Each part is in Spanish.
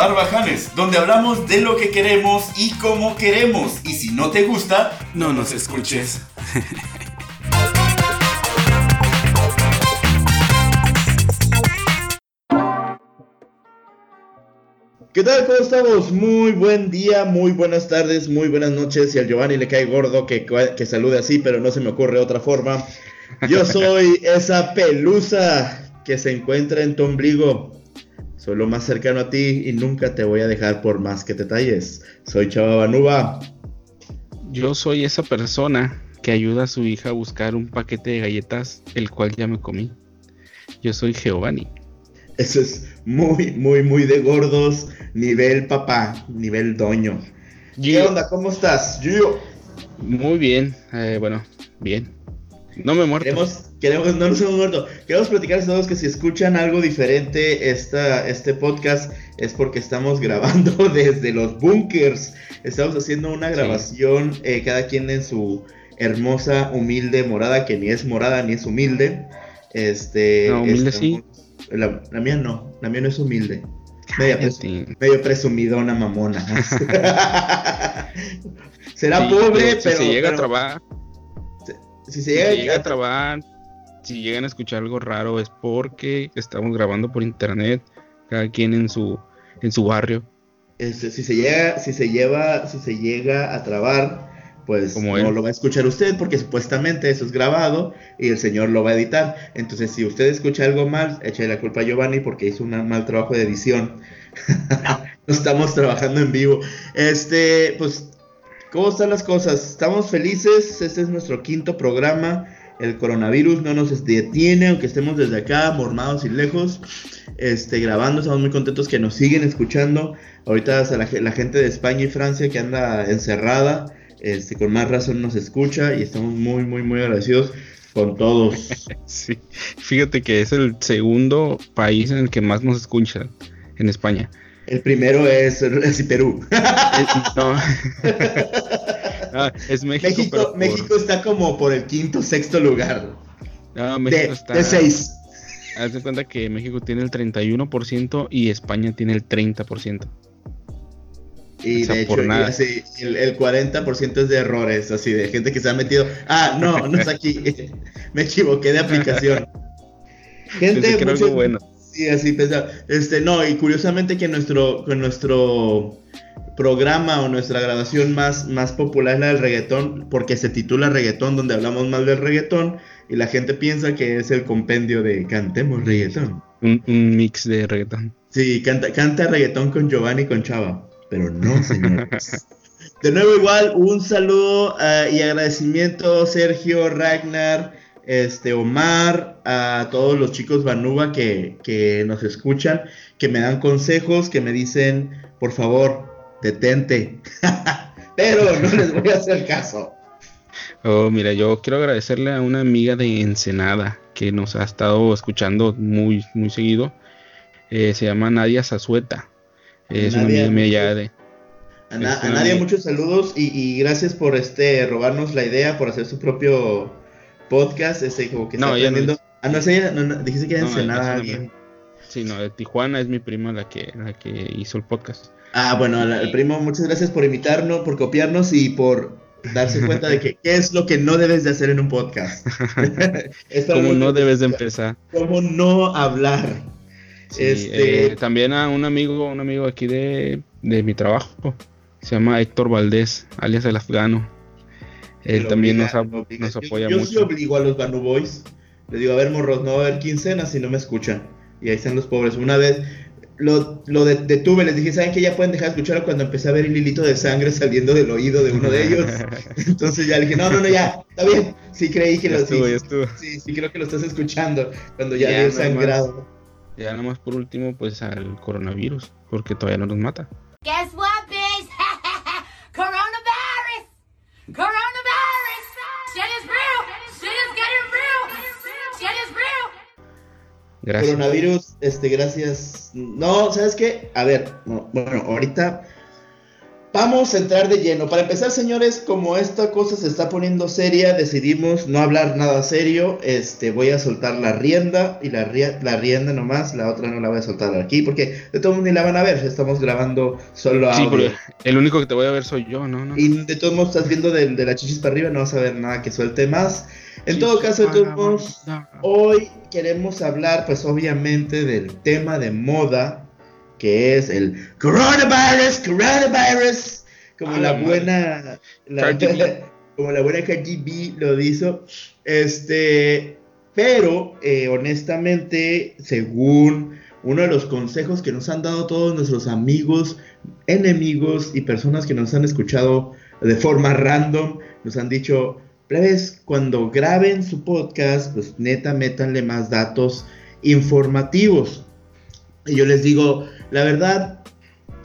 Barbajanes, donde hablamos de lo que queremos y cómo queremos. Y si no te gusta, no nos escuches. ¿Qué tal? ¿Cómo estamos? Muy buen día, muy buenas tardes, muy buenas noches. Y al Giovanni le cae gordo que, que salude así, pero no se me ocurre otra forma. Yo soy esa pelusa que se encuentra en tu ombligo. Soy lo más cercano a ti y nunca te voy a dejar por más que te talles. Soy Chava Banuba. Yo soy esa persona que ayuda a su hija a buscar un paquete de galletas, el cual ya me comí. Yo soy Giovanni. Eso es muy, muy, muy de gordos. Nivel papá, nivel doño. ¿Qué onda? ¿Cómo estás? Gio. Muy bien, eh, bueno, bien. No me muerto. Queremos, queremos, no nos hemos muerto. Queremos platicarles a todos que si escuchan algo diferente esta, este podcast es porque estamos grabando desde los bunkers. Estamos haciendo una grabación, eh, cada quien en su hermosa, humilde morada, que ni es morada ni es humilde. Este, no, humilde sí. La, mía no, la mía no es humilde. Medio, presumidona mamona. Será pobre, pero. Si llega a trabajar si se llega, a trabar, si llegan a escuchar algo raro es porque estamos grabando por internet, cada quien en su en su barrio. Este, si se llega, si se lleva, si se llega a trabar, pues no lo va a escuchar usted porque supuestamente eso es grabado y el señor lo va a editar. Entonces, si usted escucha algo mal, eche la culpa a Giovanni porque hizo un mal trabajo de edición. no estamos trabajando en vivo. Este, pues ¿Cómo están las cosas? Estamos felices, este es nuestro quinto programa. El coronavirus no nos detiene, aunque estemos desde acá, mormados y lejos, este, grabando. Estamos muy contentos que nos siguen escuchando. Ahorita la, gente de España y Francia que anda encerrada, este, con más razón nos escucha y estamos muy, muy, muy agradecidos con todos. Sí, fíjate que es el segundo país en el que más nos escuchan en España. El primero es, Perú. no. Ah, es México. México, está como por el quinto, sexto lugar. No, México está. De seis. Haz de cuenta que México tiene el 31% y España tiene el 30%. Y de hecho, el, 40% es de errores, así de gente que se ha metido. Ah, no, no es aquí. Me equivoqué de aplicación. Gente, mucho, bueno. Sí, así pensaba. Este, no, y curiosamente que nuestro, con nuestro programa o nuestra grabación más, más popular es la del reggaetón, porque se titula Reggaetón, donde hablamos más del reggaetón, y la gente piensa que es el compendio de Cantemos Reggaetón. Un, mix de reggaetón. Sí, canta, canta reggaetón con Giovanni y con Chava, pero no, señores. de nuevo, igual, un saludo eh, y agradecimiento, Sergio, Ragnar, este, Omar, a todos los chicos Banuba que, que nos escuchan, que me dan consejos, que me dicen, por favor, detente. Pero no les voy a hacer caso. Oh, mira, yo quiero agradecerle a una amiga de Ensenada que nos ha estado escuchando muy, muy seguido. Eh, se llama Nadia Zazueta. Es una amiga mía de. A, Nadia, muchos saludos y, y, gracias por este robarnos la idea, por hacer su propio podcast, ese como que no, está aprendiendo. No, ah, no sé, no, dijiste que era Ensenada alguien. Sí, no, de Tijuana es mi prima la que, la que hizo el podcast. Ah, bueno, el primo, muchas gracias por invitarnos, por copiarnos y por darse cuenta de que qué es lo que no debes de hacer en un podcast. ¿Cómo no debes de empezar? ¿Cómo no hablar? este... Eh, también a un amigo, un amigo aquí de, de mi trabajo, se llama Héctor Valdés, alias el afgano. Él también nos, apoya yo, mucho. Yo sí obligo a los Banu Boys. Le digo, a ver, morros, no va a haber quincenas si no me escuchan. Y ahí están los pobres. Una vez lo, lo detuve, les dije, ¿saben que ya pueden dejar de escucharlo? Cuando empecé a ver el hilito de sangre saliendo del oído de uno de ellos. Entonces ya le dije, no, no, no, ya, está bien. Sí creí que lo estuvo, sí, sí, creo que lo estás escuchando cuando ya, ya sangrado. Ya nomás por último, pues al coronavirus, porque todavía no nos mata. Guess what, bitch? Coronavirus. Coronavirus. Gracias. Coronavirus, este, gracias. No, ¿sabes qué? A ver, bueno, ahorita Vamos a entrar de lleno. Para empezar, señores, como esta cosa se está poniendo seria, decidimos no hablar nada serio. Este, voy a soltar la rienda y la, la rienda nomás, la otra no la voy a soltar aquí porque de todos modos ni la van a ver. Estamos grabando solo audio. Sí, el único que te voy a ver soy yo, ¿no? Y de todos modos estás viendo de, la chichis para arriba, no vas a ver nada que suelte más. En todo caso, de todos modos, hoy queremos hablar, pues obviamente, del tema de moda que es el coronavirus, coronavirus, como la buena, como la buena KGB lo hizo, este, pero eh, honestamente, según uno de los consejos que nos han dado todos nuestros amigos, enemigos y personas que nos han escuchado de forma random, nos han dicho, plebes, cuando graben su podcast, pues neta, métanle más datos informativos. Y yo les digo, la verdad,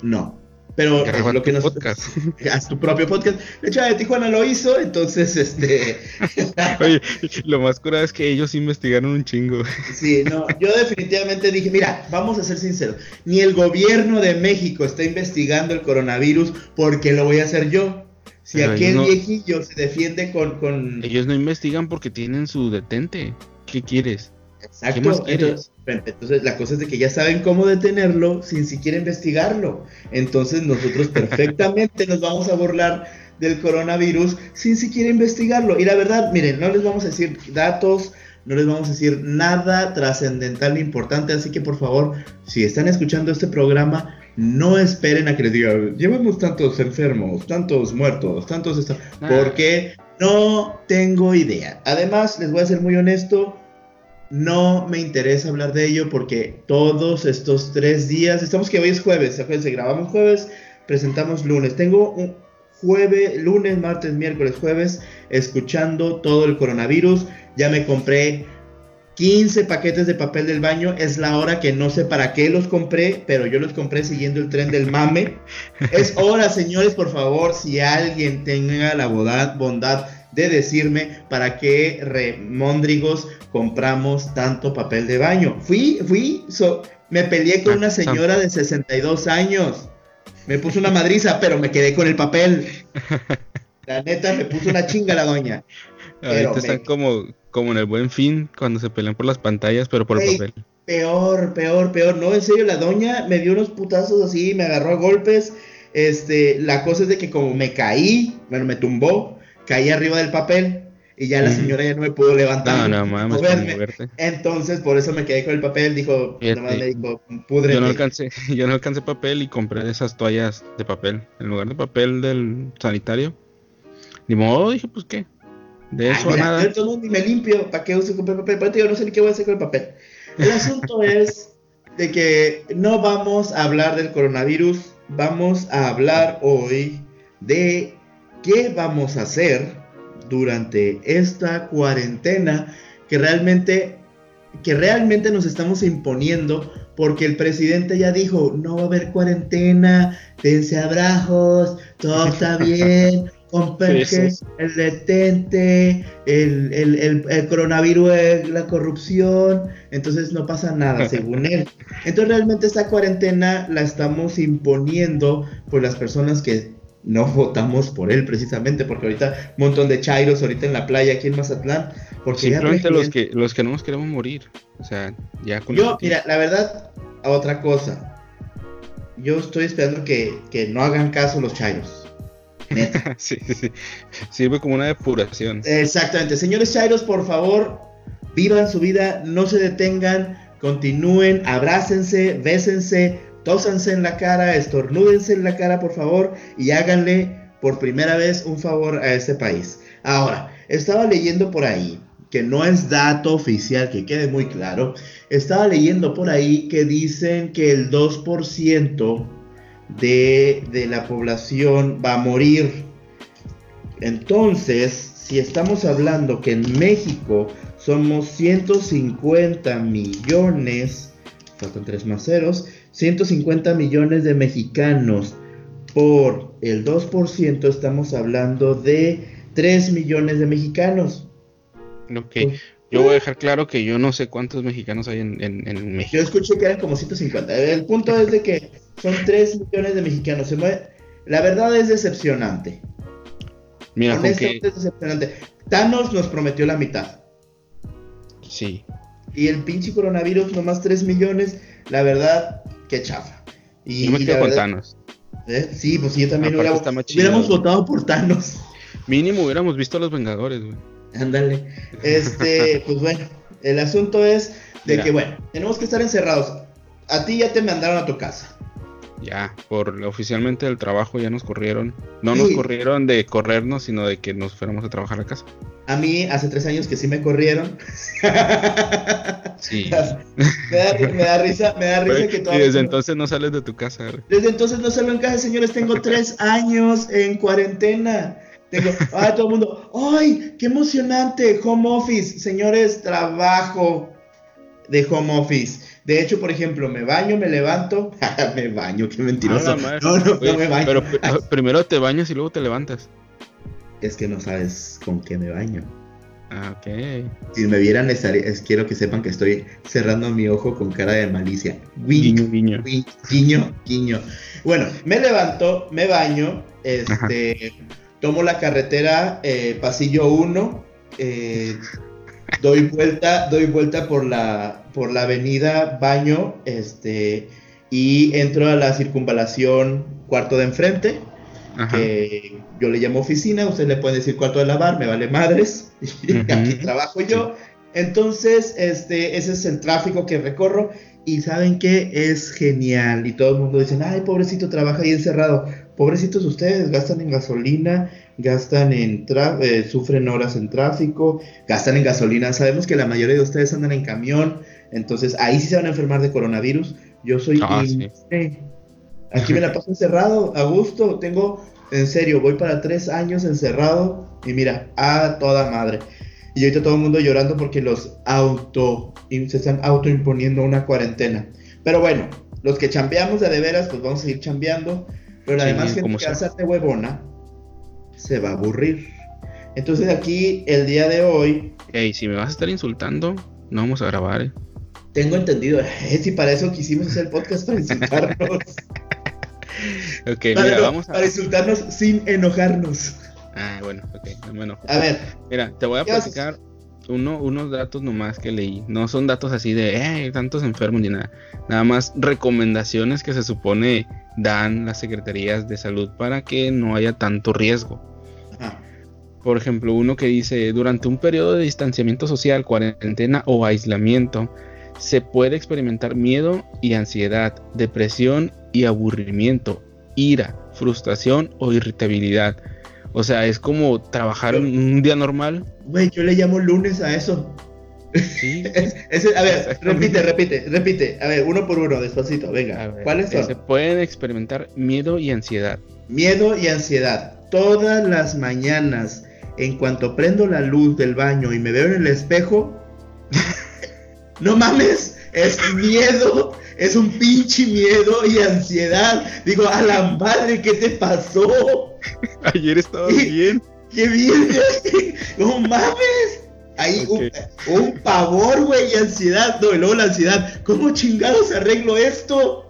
no. Pero es lo que nos podcast. haz tu propio podcast. De hecho, de Tijuana lo hizo, entonces este. Oye, lo más curado es que ellos investigaron un chingo. Sí, no, yo definitivamente dije, mira, vamos a ser sinceros, ni el gobierno de México está investigando el coronavirus porque lo voy a hacer yo. Si aquel viejillo se defiende con, con, Ellos no investigan porque tienen su detente. ¿Qué quieres? Exacto. ¿Qué más quieres? Entonces, la cosa es de que ya saben cómo detenerlo sin siquiera investigarlo. Entonces, nosotros perfectamente nos vamos a burlar del coronavirus sin siquiera investigarlo. Y la verdad, miren, no les vamos a decir datos, no les vamos a decir nada trascendental ni importante. Así que, por favor, si están escuchando este programa, no esperen a que les diga, llevamos tantos enfermos, tantos muertos, tantos... Ah. Porque no tengo idea. Además, les voy a ser muy honesto no me interesa hablar de ello porque todos estos tres días, estamos que hoy es jueves, acuérdense, grabamos jueves, presentamos lunes. Tengo un jueves, lunes, martes, miércoles, jueves, escuchando todo el coronavirus. Ya me compré 15 paquetes de papel del baño. Es la hora que no sé para qué los compré, pero yo los compré siguiendo el tren del mame. Es hora, señores, por favor, si alguien tenga la bondad, bondad de decirme para qué remóndrigos compramos tanto papel de baño. Fui, fui, me peleé con una señora de 62 años. Me puso una madriza, pero me quedé con el papel. La neta, me puso una chinga la doña. Ahorita están como, como en el buen fin, cuando se pelean por las pantallas, pero por el papel. Peor, peor, peor. No, en serio, la doña me dio unos putazos así, me agarró a golpes. Este, la cosa es de que como me caí, bueno, me tumbó, caí arriba del papel y ya la señora ya no me pudo levantar. No, no, mames, Entonces, por eso me quedé con el papel. Dijo, nomás me dijo, pudre. Yo no alcancé, yo no alcancé papel y compré esas toallas de papel. En lugar de papel del sanitario. Ni modo, dije, pues qué. De eso a nada. Yo ni me limpio. ¿Para qué uso comprar papel? Pero yo no sé ni qué voy a hacer con el papel. El asunto es de que no vamos a hablar del coronavirus. Vamos a hablar hoy de qué vamos a hacer durante esta cuarentena que realmente que realmente nos estamos imponiendo porque el presidente ya dijo, no va a haber cuarentena, dense abrazos, todo está bien, compense el detente, el, el, coronavirus es la corrupción, entonces no pasa nada, según él. Entonces realmente esta cuarentena la estamos imponiendo por las personas que no votamos por él precisamente, porque ahorita un montón de chairos ahorita en la playa aquí en Mazatlán. Porque Simplemente los que, los que no nos queremos morir. O sea, ya con Yo, mira, la verdad, otra cosa. Yo estoy esperando que, no hagan caso los chairos. sí, sí, Sirve como una depuración. Exactamente. Señores chairos, por favor, vivan su vida, no se detengan, continúen, abrácense, bésense, tósanse en la cara, estornúdense en la cara, por favor, y háganle por primera vez un favor a este país. Ahora, estaba leyendo por ahí, que no es dato oficial, que quede muy claro, estaba leyendo por ahí que dicen que el 2% de, de la población va a morir. Entonces, si estamos hablando que en México somos 150 millones, faltan tres más ceros, 150 millones de mexicanos por el 2%, estamos hablando de 3 millones de mexicanos. Ok, pues, yo voy a dejar claro que yo no sé cuántos mexicanos hay en, México. Yo escuché que eran como 150. El punto es de que son 3 millones de mexicanos. Se La verdad es decepcionante. Mira, es decepcionante. Thanos nos prometió la mitad. Sí. Y el pinche coronavirus, nomás 3 millones. La verdad, qué chafa. Y, me quedo con Thanos. ¿Eh? Sí, pues yo también hubiéramos votado por Thanos. Mínimo hubiéramos visto a los Vengadores, güey. Ándale. Este, pues bueno, el asunto es de que, bueno, tenemos que estar encerrados. A ti ya te mandaron a tu casa. Ya, por oficialmente el trabajo ya nos corrieron. No nos corrieron de corrernos, sino de que nos fuéramos a trabajar a casa. A mí hace tres años que sí me corrieron. Sí. me, da, risa, me da risa que todo. Y desde entonces no sales de tu casa. Desde entonces no salgo en casa, señores. Tengo tres años en cuarentena. Tengo, ay, todo el mundo, ay, qué emocionante, home office. Señores, trabajo de home office. De hecho, por ejemplo, me baño, me levanto, me baño, qué mentiroso. no, no, no, me baño. Pero primero te bañas y luego te levantas. Es que no sabes con qué me baño. Ah, ok. Si me vieran, es, quiero que sepan que estoy cerrando mi ojo con cara de malicia. guiño, guiño. guiño, guiño. Bueno, me levanto, me baño, este, tomo la carretera, eh, pasillo 1, eh, doy vuelta, doy vuelta por la, por la avenida, baño, este, y entro a la circunvalación cuarto de enfrente que yo le llamo oficina, usted le puede decir cuarto de lavar, me vale madres, aquí trabajo yo. Entonces, este, ese es el tráfico que recorro y saben que es genial y todo el mundo dice, ay, pobrecito, trabaja ahí encerrado. Pobrecitos ustedes, gastan en gasolina, gastan en, eh, sufren horas en tráfico, gastan en gasolina. Sabemos que la mayoría de ustedes andan en camión, entonces ahí sí se van a enfermar de coronavirus. Yo soy... Ah, Aquí me la paso encerrado, a gusto. Tengo, en serio, voy para tres años encerrado. Y mira, a toda madre. Y ahorita todo el mundo llorando porque los auto, se están autoimponiendo una cuarentena. Pero bueno, los que chambeamos de, de veras, pues vamos a seguir chambeando. Pero además, gente que hace huevona se va a aburrir. Entonces aquí, el día de hoy... Hey, si me vas a estar insultando, no vamos a grabar, ¿eh? Tengo entendido. Es si para eso quisimos hacer el podcast, para insultarnos. ok, mira, vamos a... Para insultarnos sin enojarnos. Ah, bueno, ok, no me enojo. A ver. Mira, te voy a platicar uno, unos datos nomás que leí. No son datos así de, eh, tantos enfermos ni nada. Nada más recomendaciones que se supone dan las secretarías de salud para que no haya tanto riesgo. Por ejemplo, uno que dice, durante un periodo de distanciamiento social, cuarentena o aislamiento, se puede experimentar miedo y ansiedad, depresión y aburrimiento, ira, frustración o irritabilidad. O sea, es como trabajar un día normal. Güey, yo le llamo lunes a eso. Sí. a ver, repite, repite, repite. A ver, uno por uno, despacito, venga. ¿Cuáles son? Se pueden experimentar miedo y ansiedad. Miedo y ansiedad. Todas las mañanas, en cuanto prendo la luz del baño y me veo en el espejo, no mames, es miedo es un pinche miedo y ansiedad. Digo, a la madre, ¿qué te pasó? Ayer estaba bien. ¡Qué bien! ¡No mames! Ahí un, pavor, güey, y ansiedad. No, y luego la ansiedad. ¿Cómo chingados arreglo esto?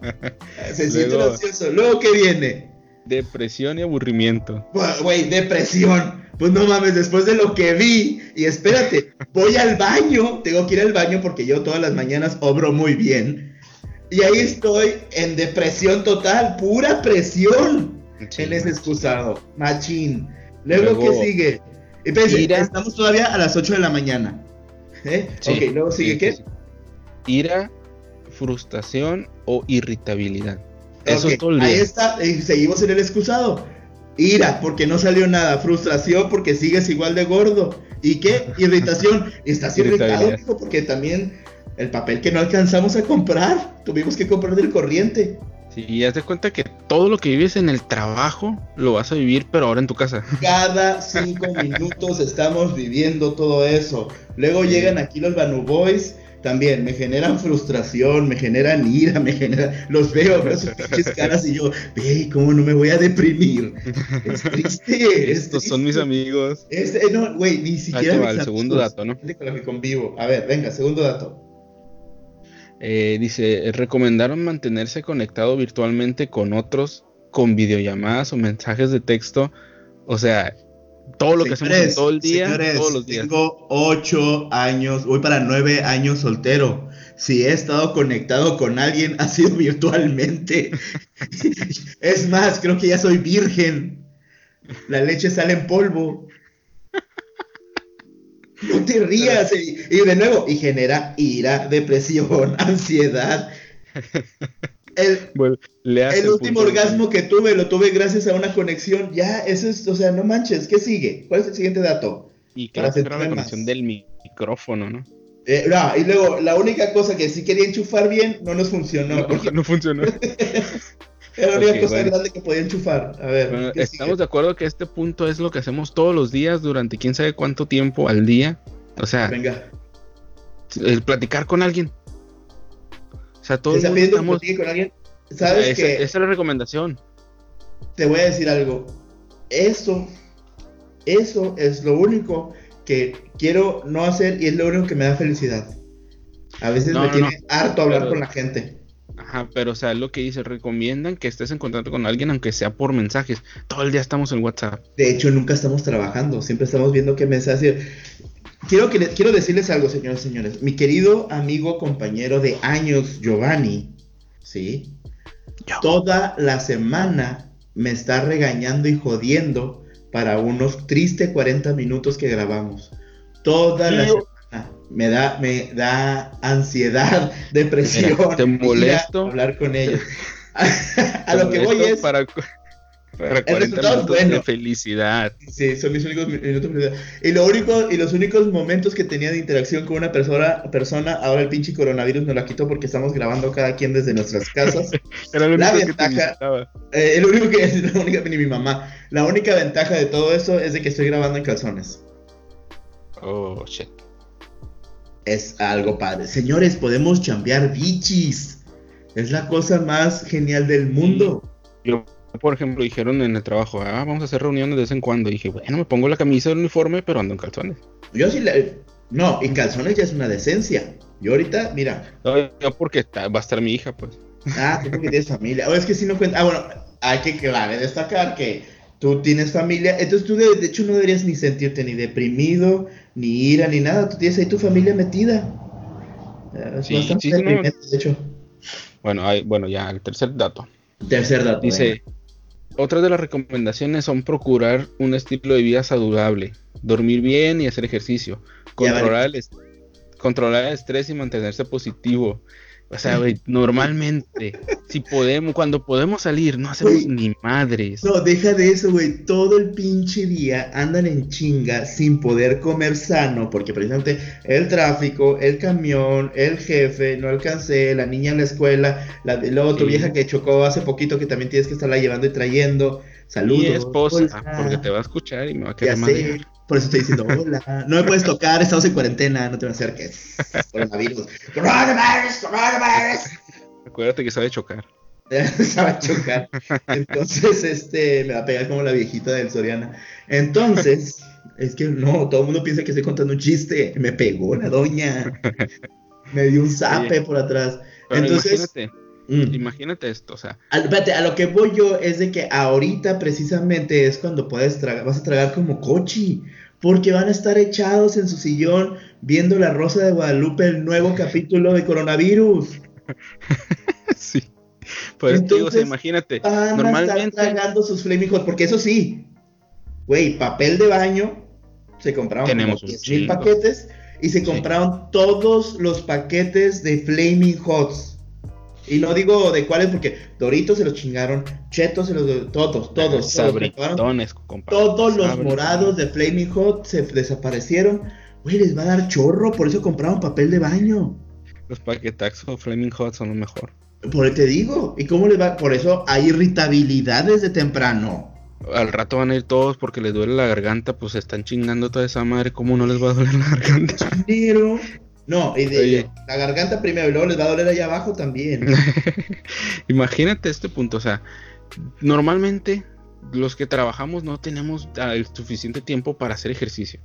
Se siente ansioso. Luego, ¿qué viene? Depresión y aburrimiento. Güey, depresión. Pues no mames, después de lo que vi, y espérate, voy al baño, tengo que ir al baño porque yo todas las mañanas obro muy bien. Y ahí estoy en depresión total, pura presión. en ese excusado, machín. Luego, ¿qué sigue? Y estamos todavía a las 8 de la mañana. ¿Eh? ok, luego sigue qué? Ira, frustración o irritabilidad. Eso es todo el día. Ahí está, y seguimos en el excusado. Ira, porque no salió nada. Frustración, porque sigues igual de gordo. ¿Y qué? Irritación. Estás irritado, porque también el papel que no alcanzamos a comprar, tuvimos que comprar del corriente. Sí, y haz de cuenta que todo lo que vives en el trabajo lo vas a vivir, pero ahora en tu casa. Cada cinco minutos estamos viviendo todo eso. Luego llegan aquí los Banu Boys también me generan frustración, me generan ira, me generan, los veo, veo sus pinches caras y yo, ve, ¿cómo no me voy a deprimir? Es triste. Estos son mis amigos. Este, no, güey, ni siquiera. Va, el segundo dato, ¿no? Con que convivo. A ver, venga, segundo dato. Eh, dice, recomendaron mantenerse conectado virtualmente con otros con videollamadas o mensajes de texto. O sea, todo lo que hacemos todo el día, todos los días. Tengo ocho años, voy para nueve años soltero. Si he estado conectado con alguien, ha sido virtualmente. es más, creo que ya soy virgen. La leche sale en polvo. No te rías. Y, de nuevo, y genera ira, depresión, ansiedad. El, el último orgasmo que tuve lo tuve gracias a una conexión. Ya, eso es, o sea, no manches. ¿Qué sigue? ¿Cuál es el siguiente dato? Y claro, la conexión del micrófono, ¿no? Eh, no, y luego, la única cosa que sí quería enchufar bien, no nos funcionó. No, funcionó. Era la única cosa grande que podía enchufar. A ver. estamos de acuerdo que este punto es lo que hacemos todos los días durante quién sabe cuánto tiempo al día. O sea, Venga. el platicar con alguien. Sea, todo estamos... con alguien. ¿Sabes esa, esa es la recomendación. Te voy a decir algo. Eso, eso es lo único que quiero no hacer y es lo único que me da felicidad. A veces me tiene harto hablar con la gente. Ajá, pero o sea, lo que dice, recomiendan que estés en contacto con alguien aunque sea por mensajes. Todo el día estamos en WhatsApp. De hecho, nunca estamos trabajando, siempre estamos viendo qué mensajes. Quiero, que, quiero decirles algo, señores y señores. Mi querido amigo, compañero de años, Giovanni, ¿sí? Toda la semana me está regañando y jodiendo para unos tristes 40 minutos que grabamos. Toda la semana me da, me da ansiedad, depresión. te molesto. Hablar con ellos. a, lo que voy es. Para para 40 minutos de felicidad. Sí, son mis únicos minutos de felicidad. Y, lo único, y los únicos momentos que tenía de interacción con una persona, persona ahora el pinche coronavirus nos la quitó porque estamos grabando cada quien desde nuestras casas. Era lo único la ventaja, eh, el único que es la única, ni mi mamá. La única ventaja de todo eso es de que estoy grabando en calzones. Oh, shit. Es algo padre. Señores, podemos chambear bichis. Es la cosa más genial del mundo. Yo por ejemplo, dijeron en el trabajo, ah, vamos a hacer reuniones de vez en cuando. Y dije, bueno, me pongo la camisa del uniforme, pero ando en calzones. Yo sí, le... no, en calzones ya es una decencia. Yo ahorita, mira. No, yo porque va a estar mi hija, pues. Ah, tú porque tienes familia. O es que si no cuenta. Ah, bueno, hay que clave destacar que tú tienes familia. Entonces tú, de, hecho, no deberías ni sentirte ni deprimido, ni ira, ni nada. Tú tienes ahí tu familia metida. sí, sí, de hecho. Bueno, hay, bueno, ya, el tercer dato. Tercer dato. Dice. Otras de las recomendaciones son procurar un estilo de vida saludable, dormir bien y hacer ejercicio, controlar el, controlar el estrés y mantenerse positivo, o sea, güey, normalmente, si podemos, cuando podemos salir, no hacemos ni madres. No, deja de eso, güey. Todo el pinche día andan en chinga sin poder comer sano, porque precisamente el tráfico, el camión, el jefe, no alcancé, la niña en la escuela, la, la otra vieja que chocó hace poquito que también tienes que estarla llevando y trayendo. Saludos. Mi esposa, porque te va a escuchar y me va a quedar mal. Por eso estoy diciendo, hola, no me puedes tocar, estamos en cuarentena, no te me acerques. Coronavirus. Coronavirus, coronavirus. Acuérdate que sabe chocar. sabe chocar. Entonces, este, me va a pegar como la viejita del Soriana. Entonces, es que no, todo el mundo piensa que estoy contando un chiste. Me pegó la doña. Me dio un zape por atrás. Entonces, imagínate. Mm. Imagínate esto, o sea. A, espérate, a lo que voy yo es de que ahorita precisamente es cuando puedes tragar, vas a tragar como cochi, porque van a estar echados en su sillón viendo La Rosa de Guadalupe, el nuevo capítulo de coronavirus. sí. Pues Entonces, imagínate, van normalmente a estar tragando sus Flaming Hot, porque eso sí, güey, papel de baño, se compraron Tenemos mil paquetes y se compraron todos los paquetes de Flaming Hots y no digo de cuáles porque Doritos se los chingaron, Chetos se los todos, todos, todos, todos los morados de Flaming Hot se desaparecieron. Güey, les va a dar chorro, por eso compraron papel de baño. Los paquetaxos Flaming Hot son lo mejor. Por eso te digo, ¿y cómo les va? Por eso hay irritabilidad desde temprano. Al rato van a ir todos porque les duele la garganta, pues se están chingando toda esa madre, ¿cómo no les va a doler la garganta? Pero no, y de la garganta primero y luego les va a doler allá abajo también. Imagínate este punto, o sea, normalmente los que trabajamos no tenemos el suficiente tiempo para hacer ejercicio.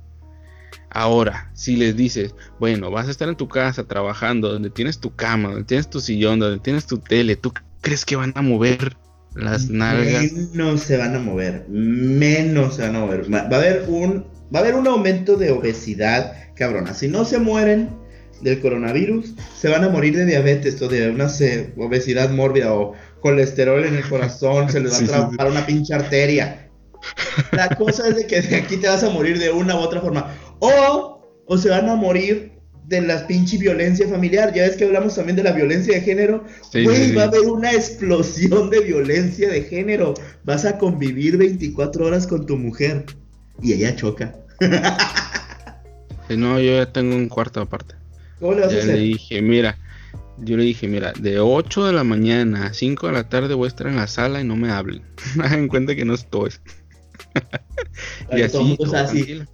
Ahora, si les dices, bueno, vas a estar en tu casa trabajando, donde tienes tu cama, donde tienes tu sillón, donde tienes tu tele, ¿tú crees que van a mover Las nalgas. Menos se van a mover. Menos se van a mover. Va a haber un, va a haber un aumento de obesidad, cabrona. Si no se mueren del coronavirus, se van a morir de diabetes o de una obesidad mórbida o colesterol en el corazón, se les va a trabajar una pinche arteria. La cosa es de que de aquí te vas a morir de una u otra forma. O, o se van a morir de la pinche violencia familiar. Ya ves que hablamos también de la violencia de género. Güey, va a haber una explosión de violencia de género. Vas a convivir 24 horas con tu mujer. Y ella choca. no, yo ya tengo un cuarto aparte. ¿Cómo le vas a hacer? le dije, mira, yo le dije, mira, de 8 de la mañana a 5 de la tarde voy a estar en la sala y no me hablen. Hagan cuenta que no estoy. y así,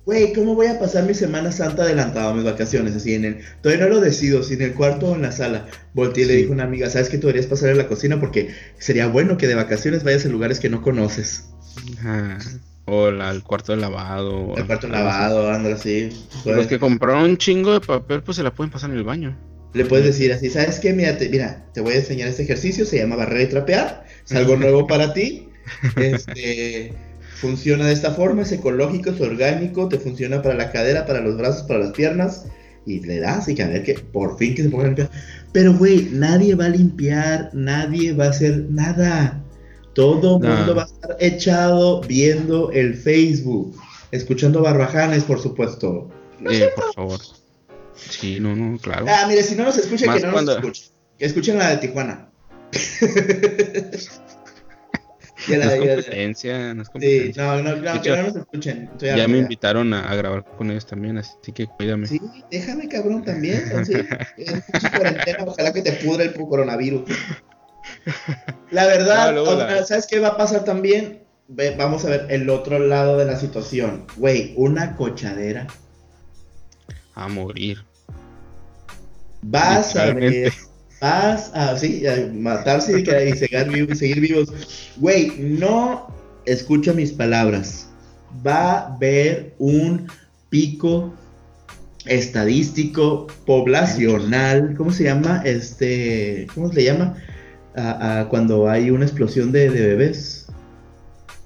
güey, ¿cómo voy a pasar mi Semana Santa adelantado, mis vacaciones? Así en el, todavía no lo decido, si en el cuarto o en la sala. Volteé y le dijo a una amiga, ¿sabes que tú deberías pasar en la cocina? Porque sería bueno que de vacaciones vayas a lugares que no conoces. O el cuarto de lavado. El cuarto de lavado, anda así. Los que compraron un chingo de papel, pues se la pueden pasar en el baño. Le puedes decir así, ¿sabes qué? Mira te, mira, te voy a enseñar este ejercicio, se llama barrer y trapear, es algo nuevo para ti. Este, funciona de esta forma, es ecológico, es orgánico, te funciona para la cadera, para los brazos, para las piernas, y le das y que a ver que por fin que se ponga a limpiar. Pero güey, nadie va a limpiar, nadie va a hacer nada. Todo el mundo va a estar echado viendo el Facebook, escuchando barbajanes, por supuesto. Eh, por favor. Sí, no, no, claro. Ah, mire, si no nos escucha, que no nos escuchen. Que escuchen la de Tijuana. ya la, no es competencia, no es competencia. Sí, no, no, no, que no nos escuchen. ya me invitaron a, a, grabar con ellos también, así que cuídame. Sí, déjame, cabrón, también. Entonces, cuarentena, ojalá que te pudre el coronavirus. La verdad, ¿sabes qué va a pasar también? vamos a ver el otro lado de la situación. Güey, una cochadera. A morir. Vas a ver, vas a, sí, a matarse y, seguir, seguir vivos. Güey, no escucha mis palabras. Va a haber un pico estadístico poblacional, ¿cómo se llama? Este, ¿cómo se le llama? A, cuando hay una explosión de, bebés.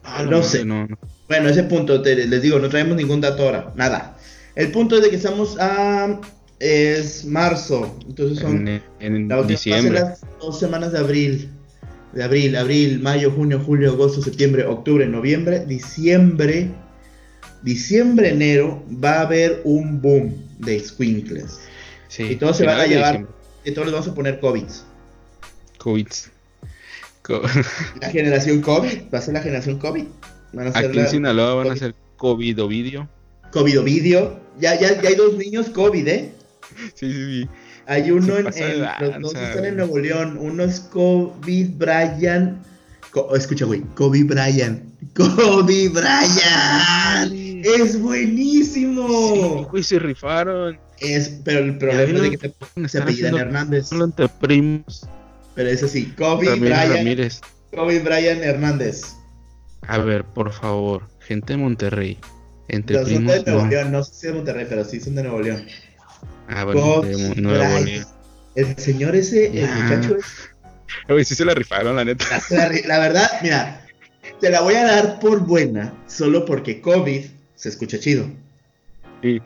Ah, no, sé. No, Bueno, ese punto, les digo, no traemos ningún dato ahora, nada. El punto es de que estamos a es marzo, entonces son en, diciembre. las dos semanas de abril, de abril, abril, mayo, junio, julio, agosto, septiembre, octubre, noviembre, diciembre, diciembre, enero va a haber un boom de squinkles. Sí, y todos se van a llevar, y todos les vamos a poner COVID. COVID. la generación COVID, va a ser la generación COVID. Van a ser Aquí en Sinaloa van a ser COVID o video. COVID o video. Ya, ya, ya hay dos niños COVID, ¿eh? Sí, sí, sí. Hay uno en, los dos están en Nuevo León. Uno es Kobe Bryant. escucha, güey, Kobe Bryant. Kobe Bryant. Es buenísimo. Sí, se rifaron. Es, pero el problema es que se, se apellidan Hernández. Entre primos. Pero es así, Kobe Bryant. Kobe Bryant Hernández. A ver, por favor, gente de Monterrey. Entre primos. Son de Nuevo León, no sé si de Monterrey, pero sí son de Nuevo León. Ah, bueno, El señor ese, el muchacho Uy, sí se la rifaron, la neta. La, verdad, mira, te la voy a dar por buena, solo porque COVID se escucha chido. Y,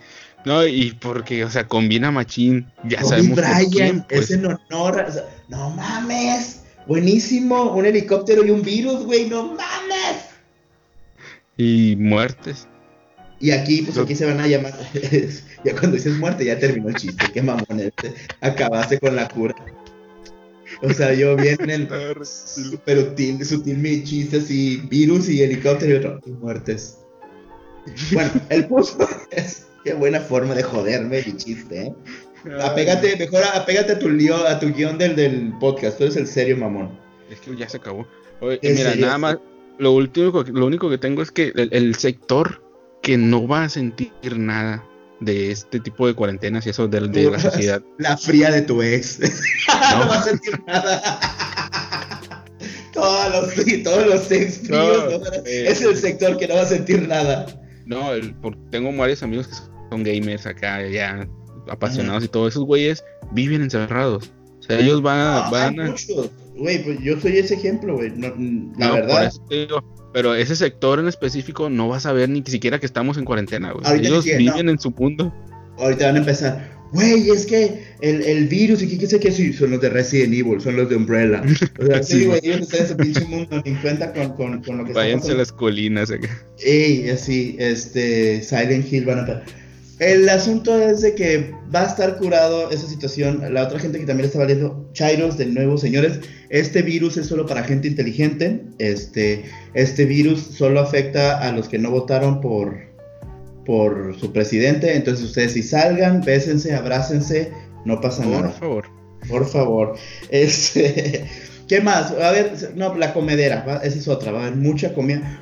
no, y porque, o sea, combina machín, ya Kobe sabemos Bryant, pues. es en honor, no mames, buenísimo, un helicóptero y un virus, güey, no mames. Y muertes. Y aquí, pues aquí se van a llamar. ya cuando dices muerte, ya terminó el chiste. Qué mamón, este. acabaste con la cura. O sea, yo vi en el super sutil, sutil mi chiste así, virus y helicóptero y otro, y muertes. Bueno, el punto es qué buena forma de joderme mi chiste, ¿eh? Apégate, mejor apégate a tu, lío, a tu guion del, del podcast, tú eres el serio mamón. Es que ya se acabó. Oye, mira, nada más, lo, último, lo único que tengo es que el sector que no va a sentir nada de este tipo de cuarentenas y eso de, la sociedad. La fría de tu ex. No, va a sentir nada. todos los, todos los ex fríos. Eh, es el sector que no va a sentir nada. No, el, tengo varios amigos que son gamers acá, ya apasionados y todos esos güeyes viven encerrados. O sea, ellos van, a, van muchos, güey, pues yo soy ese ejemplo, güey. la verdad. pero ese sector en específico no vas a ver ni siquiera que estamos en cuarentena, güey. Ellos viven en su mundo. Ahorita van a empezar. Güey, es que el, el virus y qué sé qué son los de Resident Evil, son los de Umbrella. O sea, sí, güey, ellos están en ese pinche mundo, ni cuenta con, con, con lo que Váyanse a las colinas acá. Ey, así, este, Silent Hill van a el asunto es de que va a estar curado esa situación. La otra gente que también está valiendo, Chairos, de nuevo, señores, este virus es solo para gente inteligente. Este, este virus solo afecta a los que no votaron por, por su presidente. Entonces ustedes si salgan, bésense, abrácense, no pasa nada. Por favor. Por favor. Este, ¿Qué más? A ver, no, la comedera, esa es otra, va a haber mucha comida.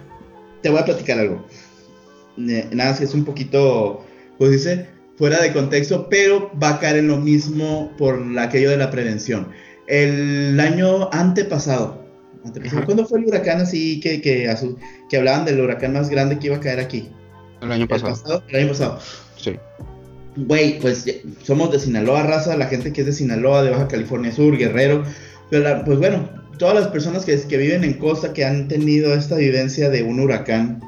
Te voy a platicar algo. Nada, si es un poquito pues dice, fuera de contexto, pero va a caer en lo mismo por aquello de la prevención. El año antepasado, antepasado ¿cuándo fue el huracán así que, que, que hablaban del huracán más grande que iba a caer aquí? El año pasado. ¿El, año pasado. Sí. Güey, pues somos de Sinaloa, raza, la gente que es de Sinaloa, de Baja California Sur, Guerrero. Pero pues bueno, todas las personas que, que viven en costa, que han tenido esta vivencia de un huracán,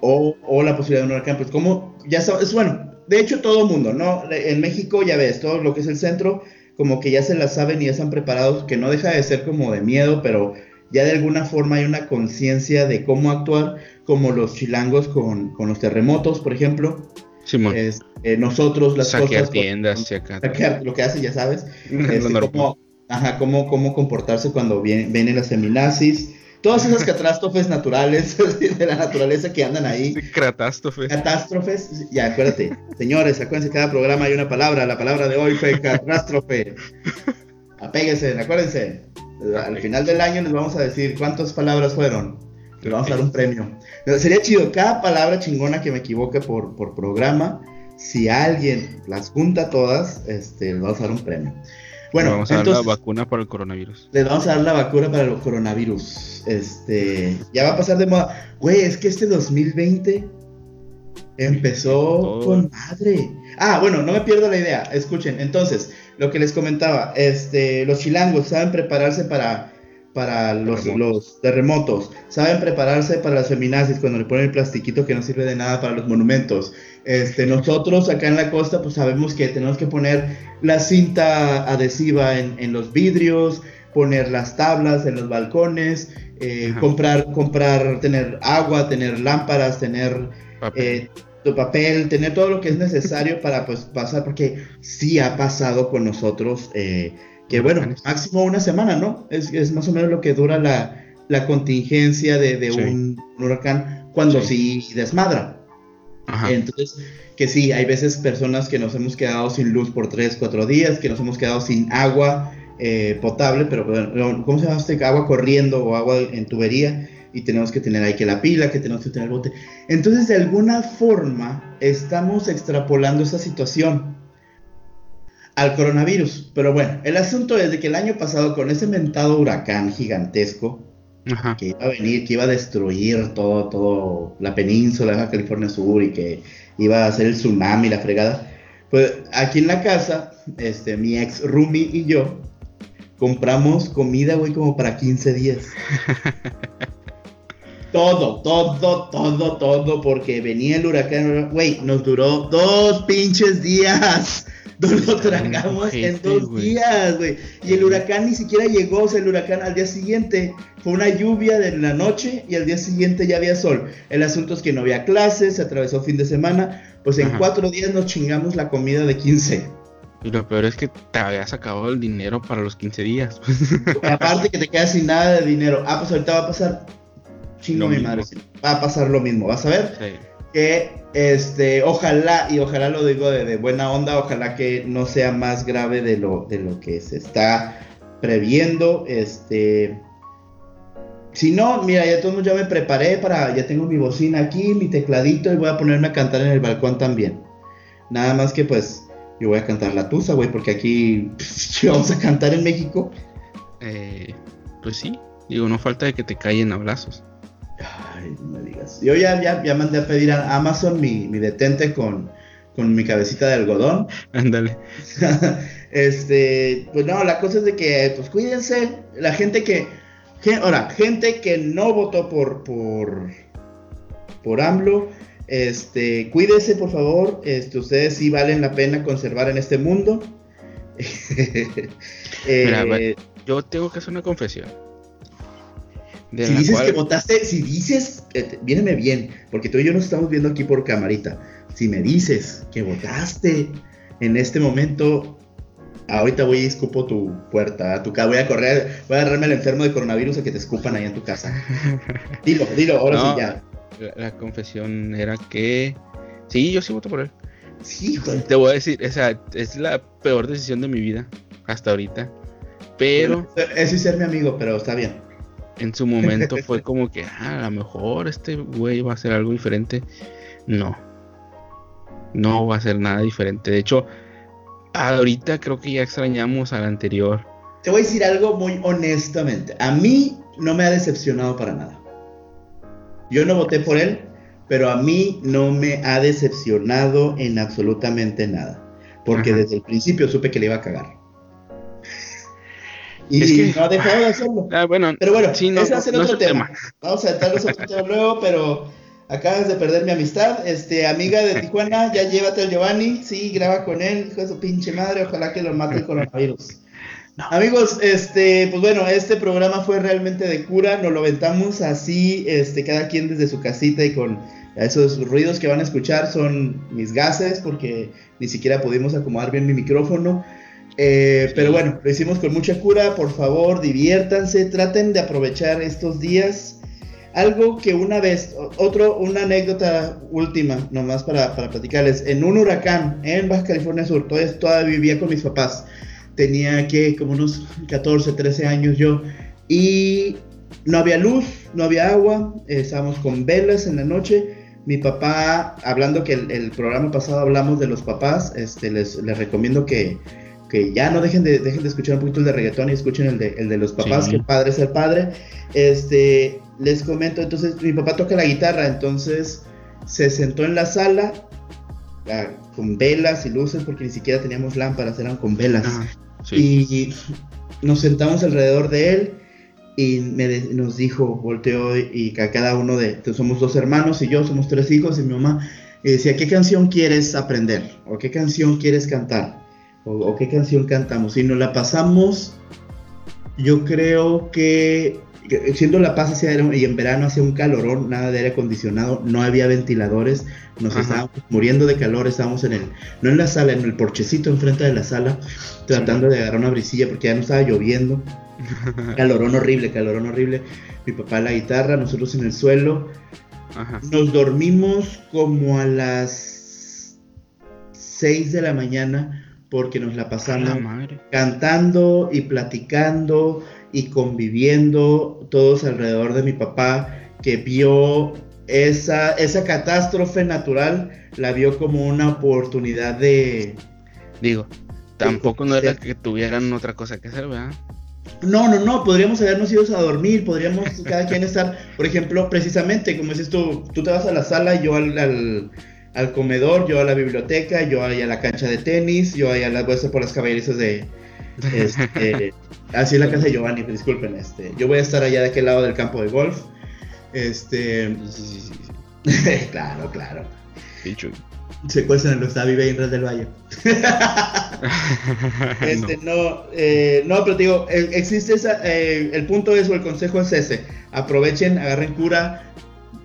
o, o, la posibilidad de un huracán, pues como ya sabes, bueno, de hecho todo el mundo, ¿no? En México ya ves, todo lo que es el centro, como que ya se la saben y ya están preparados, que no deja de ser como de miedo, pero ya de alguna forma hay una conciencia de cómo actuar, como los chilangos con, con los terremotos, por ejemplo. Simón. Es, eh, nosotros las saquear tiendas, saquear, lo que hace, ya sabes. Este, cómo, ajá, cómo, cómo comportarse cuando vienen, vienen las feminazis todas esas catástrofes naturales de la naturaleza que andan ahí. Catástrofes. Catástrofes, ya acuérdate, señores, acuérdense, cada programa hay una palabra, la palabra de hoy fue catástrofe. Apéguense, acuérdense, al final del año les vamos a decir cuántas palabras fueron. Les vamos a dar un premio. sería chido, cada palabra chingona que me equivoque por, por programa, si alguien las junta todas, este, les vamos a dar un premio. Bueno, vamos a dar la vacuna para el coronavirus. Les vamos a dar la vacuna para el coronavirus. Este, ya va a pasar de moda. Güey, es que este 2020 empezó con madre. Ah, bueno, no me pierdo la idea. Escuchen, entonces, lo que les comentaba, este, los chilangos saben prepararse para para los terremotos. los terremotos, saben prepararse para las feminazis cuando le ponen el plastiquito que no sirve de nada para los monumentos. Este, nosotros acá en la costa pues sabemos que tenemos que poner la cinta adhesiva en, los vidrios, poner las tablas en los balcones, eh, comprar, comprar, tener agua, tener lámparas, tener papel. Eh, papel, tener todo lo que es necesario para pues pasar, porque sí ha pasado con nosotros. Eh, que bueno, máximo una semana, ¿no? Es, más o menos lo que dura la, contingencia de, un, huracán cuando sí, desmadra. Entonces, que sí, hay veces personas que nos hemos quedado sin luz por 3, 4 días, que nos hemos quedado sin agua eh, potable, pero bueno, ¿cómo se llama este? Agua corriendo o agua en tubería y tenemos que tener ahí que la pila, que tenemos que tener el bote. Entonces, de alguna forma, estamos extrapolando esa situación al coronavirus. Pero bueno, el asunto es de que el año pasado con ese mentado huracán gigantesco que iba a venir, que iba a destruir todo, todo la península de California Sur y que iba a hacer el tsunami, la fregada. Pues aquí en la casa, este, mi ex Rumi y yo compramos comida, güey, como para 15 días. todo, todo, todo, todo, porque venía el huracán, güey, nos duró dos pinches días. Nos lo tragamos en dos días, güey. Y el huracán ni siquiera llegó, o sea, el huracán al día siguiente fue una lluvia de la noche y al día siguiente ya había sol. El asunto es que no había clases, se atravesó fin de semana, pues en cuatro días nos chingamos la comida de 15. Y lo peor es que te habías acabado el dinero para los 15 días. Aparte que te quedas sin nada de dinero. Ah, pues ahorita va a pasar. Chingo mi madre. Va a pasar lo mismo, ¿vas a ver? Sí que este, ojalá, y ojalá lo digo de, buena onda, ojalá que no sea más grave de lo, de lo que se está previendo. Este, si no, mira, ya todo ya me preparé para, ya tengo mi bocina aquí, mi tecladito y voy a ponerme a cantar en el balcón también. Nada más que pues yo voy a cantar la tusa, güey, porque aquí vamos a cantar en México. Eh, pues sí, digo, no falta de que te callen abrazos. Ay, no me digas. Yo ya, ya, ya mandé a pedir a Amazon mi, mi detente con, con mi cabecita de algodón. Ándale. este, pues no, la cosa es de que, pues cuídense, la gente que, ahora, gente que no votó por, por, por AMLO, este, cuídese por favor, este, ustedes sí valen la pena conservar en este mundo. Eh, yo tengo que hacer una confesión. Si dices que votaste, si dices, eh, bien, porque tú y yo nos estamos viendo aquí por camarita. Si me dices que votaste en este momento, ahorita voy y escupo tu puerta, tu casa, voy a correr, voy a agarrarme al enfermo de coronavirus a que te escupan ahí en tu casa. dilo, dilo, ahora sí ya. La, confesión era que sí, yo sí voto por él. Sí, Te voy a decir, o sea, es la peor decisión de mi vida hasta ahorita. Pero. Eso es ser mi amigo, pero está bien. En su momento fue como que, ah, a lo mejor este güey va a hacer algo diferente. No. No va a hacer nada diferente. De hecho, ahorita creo que ya extrañamos al anterior. Te voy a decir algo muy honestamente. A mí no me ha decepcionado para nada. Yo no voté por él, pero a mí no me ha decepcionado en absolutamente nada. Porque desde el principio supe que le iba a cagar. Y no ha dejado de hacerlo. Ah, bueno, pero bueno, ese va a ser otro tema. Vamos a a otro tema luego, pero acabas de perder mi amistad. Este, amiga de Tijuana, ya llévate al Giovanni. Sí, graba con él, hijo de su pinche madre. Ojalá que lo mate el coronavirus. Amigos, este, pues bueno, este programa fue realmente de cura, nos lo aventamos así, este, cada quien desde su casita y con esos ruidos que van a escuchar son mis gases porque ni siquiera pudimos acomodar bien mi micrófono. Eh, pero bueno, lo hicimos con mucha cura, por favor, diviértanse, traten de aprovechar estos días. Algo que una vez, otro, una anécdota última, nomás para, para platicarles, en un huracán en Baja California Sur, todavía, todavía vivía con mis papás. Tenía que como unos 14, 13 años yo, y no había luz, no había agua, estábamos con velas en la noche. Mi papá, hablando que el, programa pasado hablamos de los papás, este, les, les recomiendo que, que, ya no dejen de, dejen de escuchar un poquito el de reggaetón y escuchen el de, el de los papás, que el padre es el padre. Este, les comento, entonces mi papá toca la guitarra, entonces se sentó en la sala con velas y luces, porque ni siquiera teníamos lámparas, eran con velas. Y nos sentamos alrededor de él y me nos dijo, volteó y que cada uno de, somos dos hermanos y yo, somos tres hijos y mi mamá, y decía, ¿qué canción quieres aprender? ¿O qué canción quieres cantar? ¿O, qué canción cantamos? Y nos la pasamos, yo creo que siendo La Paz hacia, y en verano hacía un calorón, nada de aire acondicionado, no había ventiladores, nos estábamos muriendo de calor, estábamos en el, no en la sala, en el porchecito enfrente de la sala, tratando de agarrar una brisilla porque ya no estaba lloviendo. calorón horrible, calorón horrible. Mi papá la guitarra, nosotros en el suelo. Nos dormimos como a las 6 de la mañana porque nos la pasamos cantando y platicando y conviviendo todos alrededor de mi papá que vio esa, esa catástrofe natural, la vio como una oportunidad de... Digo, tampoco no era que tuvieran otra cosa que hacer, ¿verdad? No, no, no, podríamos habernos ido a dormir, podríamos cada quien estar, por ejemplo, precisamente, como dices tú, tú te vas a la sala, yo al, al, comedor, yo a la biblioteca, yo ahí a la cancha de tenis, yo ahí a la, voy por las caballerizas de, este, así es la casa de Giovanni, disculpen, este, yo voy a estar allá de aquel lado del campo de golf. Este, claro, claro. Se cuestan en los David Beinras del Valle. este, no, eh, no, pero digo, existe esa, eh, el punto es o el consejo es ese. Aprovechen, agarren cura,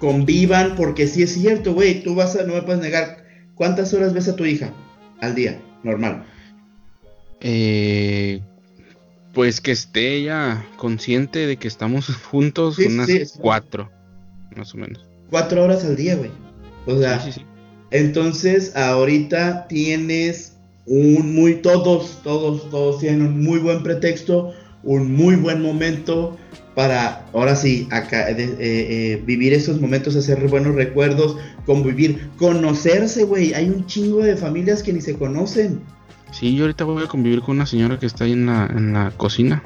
convivan, porque si es cierto, güey, tú vas a, no me puedes negar, ¿cuántas horas ves a tu hija al día? Normal. Eh, pues que esté ella consciente de que estamos juntos unas cuatro, más o menos. Cuatro horas al día, güey. O sea, entonces ahorita tienes un muy, todos, todos, todos tienen un muy buen pretexto, un muy buen momento para, ahora sí, acá, eh, eh, vivir esos momentos, hacer buenos recuerdos, convivir, conocerse, güey. Hay un chingo de familias que ni se conocen. Sí, yo ahorita voy a convivir con una señora que está ahí en la, en la cocina.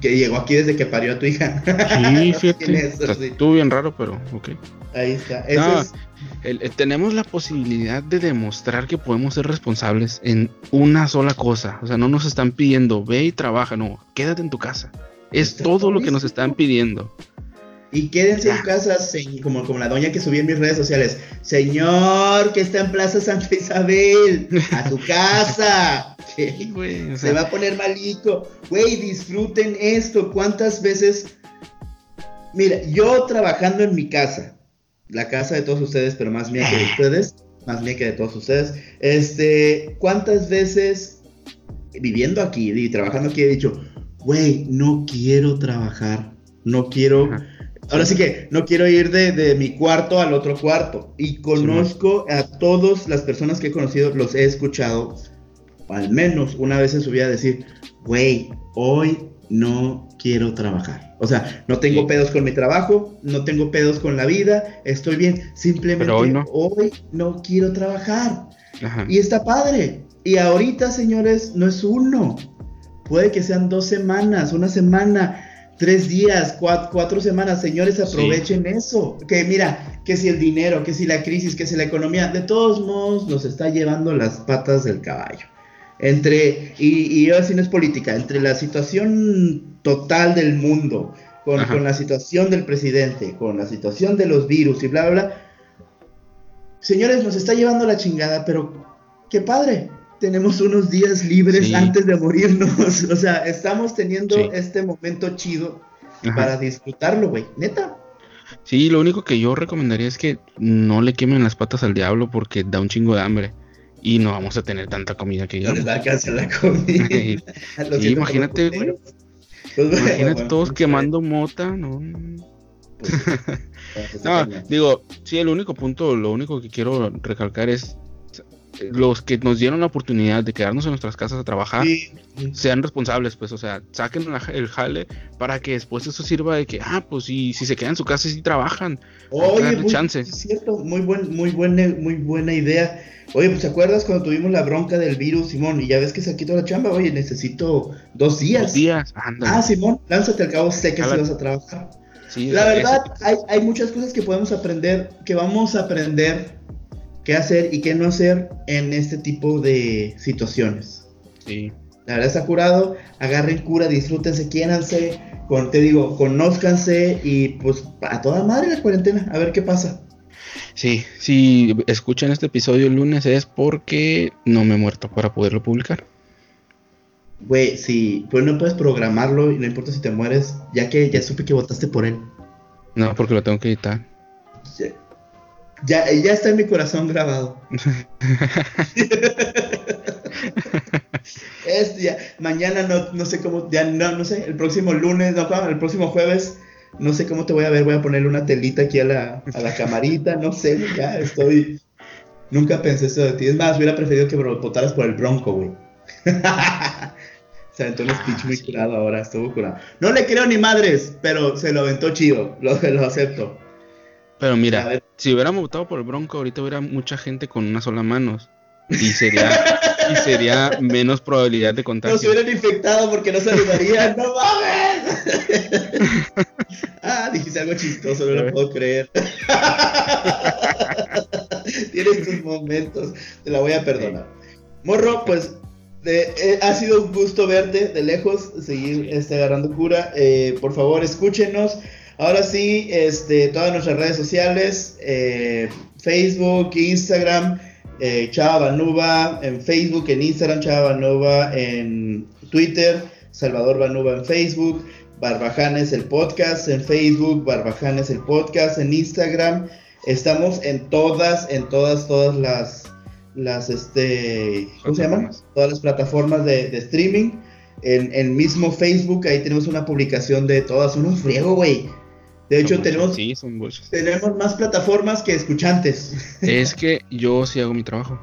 Que llegó aquí desde que parió a tu hija. Sí, fíjate. Estuvo bien raro, pero ok. Ahí está. tenemos la posibilidad de demostrar que podemos ser responsables en una sola cosa. O sea, no nos están pidiendo, ve y trabaja, no, quédate en tu casa. Es todo lo que nos están pidiendo. Y quédense en casa, como, como la doña que subí en mis redes sociales. Señor, que está en Plaza Santa Isabel, a tu casa. Se va a poner malito. Güey, disfruten esto. ¿Cuántas veces? Mira, yo trabajando en mi casa, la casa de todos ustedes, pero más mía que de ustedes, más mía que de todos ustedes. Este, ¿cuántas veces viviendo aquí y trabajando aquí he dicho, güey, no quiero trabajar, no quiero... Ahora sí que no quiero ir de, mi cuarto al otro cuarto. Y conozco a todas las personas que he conocido, los he escuchado, al menos una vez en su vida decir, güey, hoy no quiero trabajar. O sea, no tengo pedos con mi trabajo, no tengo pedos con la vida, estoy bien. Simplemente hoy no. quiero trabajar. Y está padre. Y ahorita, señores, no es uno. Puede que sean dos semanas, una semana tres días, cuatro, semanas, señores, aprovechen eso. Que mira, que si el dinero, que si la crisis, que si la economía, de todos modos nos está llevando las patas del caballo. Entre, y, y así no es política, entre la situación total del mundo, con, con, la situación del presidente, con la situación de los virus y bla, bla, bla. Señores, nos está llevando la chingada, pero qué padre tenemos unos días libres antes de morirnos. O sea, estamos teniendo este momento chido para disfrutarlo, güey. Neta. Sí, lo único que yo recomendaría es que no le quemen las patas al diablo porque da un chingo de hambre. Y no vamos a tener tanta comida que ya. No les va a alcanzar la comida. sí, imagínate, güey. Pues, imagínate todos quemando mota, ¿no? Pues, no, digo, sí, el único punto, lo único que quiero recalcar es los que nos dieron la oportunidad de quedarnos en nuestras casas a trabajar sean responsables, pues, o sea, saquen el jale para que después eso sirva de que, ah, pues si, si se quedan en su casa y sí trabajan. Oye, muy, chance. Es cierto, muy, buen, muy, buena, muy buena idea. Oye, pues ¿te acuerdas cuando tuvimos la bronca del virus, Simón? Y ya ves que se quitó la chamba, oye, necesito dos días. Dos días, Ah, Simón, lánzate al cabo, sé que si vas a trabajar. la verdad, hay, hay muchas cosas que podemos aprender, que vamos a aprender qué hacer y qué no hacer en este tipo de situaciones. Sí. La verdad está curado, agarren cura, disfrútense, quiéranse, con, te digo, conózcanse y pues a toda madre la cuarentena, a ver qué pasa. Sí, si escuchan este episodio el lunes es porque no me he muerto para poderlo publicar. Güey, si pues no puedes programarlo y no importa si te mueres, ya que ya supe que votaste por él. No, porque lo tengo que editar. Ya, ya está en mi corazón grabado. este, mañana no, no sé cómo, ya no, no sé, el próximo lunes, no, el próximo jueves, no sé cómo te voy a ver, voy a ponerle una telita aquí a la, a la camarita, no sé, ya estoy, nunca pensé eso de ti, es más, hubiera preferido que votaras por el Bronco, güey. se aventó un speech muy curado ahora, estuvo curado. No le creo ni madres, pero se lo aventó chido, lo, lo acepto. Pero mira, si hubiéramos votado por el Bronco, ahorita hubiera mucha gente con una sola mano. Y sería, y sería menos probabilidad de contagio. se hubieran infectado porque no saludarían. ¡No mames! ah, dijiste algo chistoso, no lo puedo creer. Tienes tus momentos, te la voy a perdonar. Morro, pues eh, ha sido un gusto verte de lejos, seguir este, agarrando cura. Eh, por favor, escúchenos. Ahora sí, este, todas nuestras redes sociales, eh, Facebook, Instagram, eh, Chava Banuba, en Facebook, en Instagram, Chava Banuba, en Twitter, Salvador Banuba en Facebook, Barbajanes el podcast en Facebook, Barbajanes el podcast en Instagram. Estamos en todas, en todas, todas las, las, este, ¿cómo se llaman? Todas las plataformas de, de streaming. En el mismo Facebook, ahí tenemos una publicación de todas. Unos friego, güey de hecho, tenemos, tenemos más plataformas que escuchantes. Es que yo sí hago mi trabajo.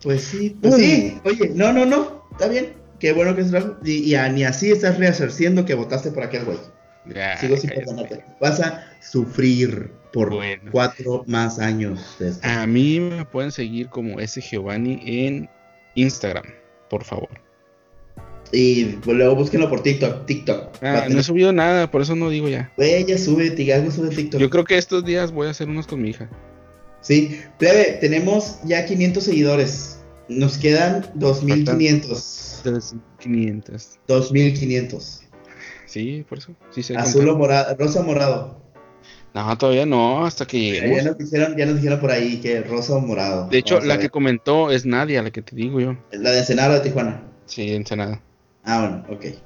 Pues sí, pues sí. Oye, no, no, no, está bien. Qué bueno que es y, y, ni así estás reacerciendo que votaste por aquel güey. Sigo sin perdonarte. Vas a sufrir por cuatro más años. A mí me pueden seguir como ese Giovanni en Instagram, por favor. Y luego búsquenlo por TikTok. TikTok. Ah, no he subido nada, por eso no digo ya. Güey, ya sube, Tigago sube TikTok. Yo creo que estos días voy a hacer unos con mi hija. Sí, plebe, tenemos ya 500 seguidores. Nos quedan 2500. 2500. 2500. Sí, por eso. Sí sé Azul o morado, rosa o morado. No, todavía no, hasta que. Ya nos dijeron, ya nos dijeron por ahí que rosa o morado. De hecho, la que comentó es Nadia, la que te digo yo. La de Ensenada de Tijuana. Sí, Ensenada. Ah, bueno, ok.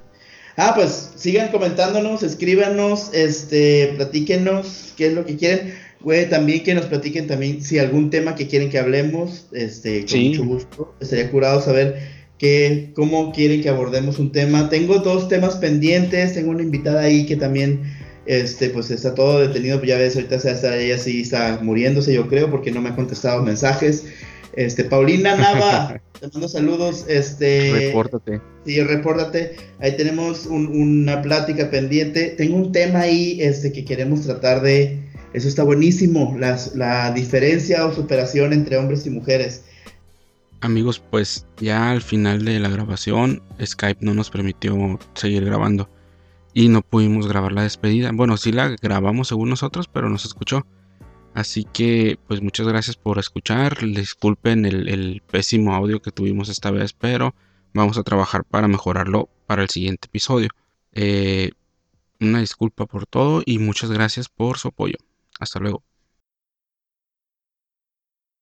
Ah, pues sigan comentándonos, escríbanos, este, platíquenos qué es lo que quieren. Güey, también que nos platiquen también si algún tema que quieren que hablemos, este, con mucho gusto. Estaría curado saber que, cómo quieren que abordemos un tema. Tengo dos temas pendientes, tengo una invitada ahí que también, este, pues está todo detenido, ya ves, ahorita está, ella sí está muriéndose, yo creo, porque no me ha contestado mensajes. Este, Paulina Nava, te mando saludos, este... Repórtate. Sí, repórtate. Ahí tenemos una plática pendiente. Tengo un tema ahí, este, que queremos tratar de... Eso está buenísimo, la diferencia o superación entre hombres y mujeres. Amigos, pues ya al final de la grabación, Skype no nos permitió seguir grabando y no pudimos grabar la despedida. Bueno, sí la grabamos según nosotros, pero no se escuchó. Así que, pues muchas gracias por escuchar. Disculpen el, pésimo audio que tuvimos esta vez, pero vamos a trabajar para mejorarlo para el siguiente episodio. Eh, una disculpa por todo y muchas gracias por su apoyo. Hasta luego.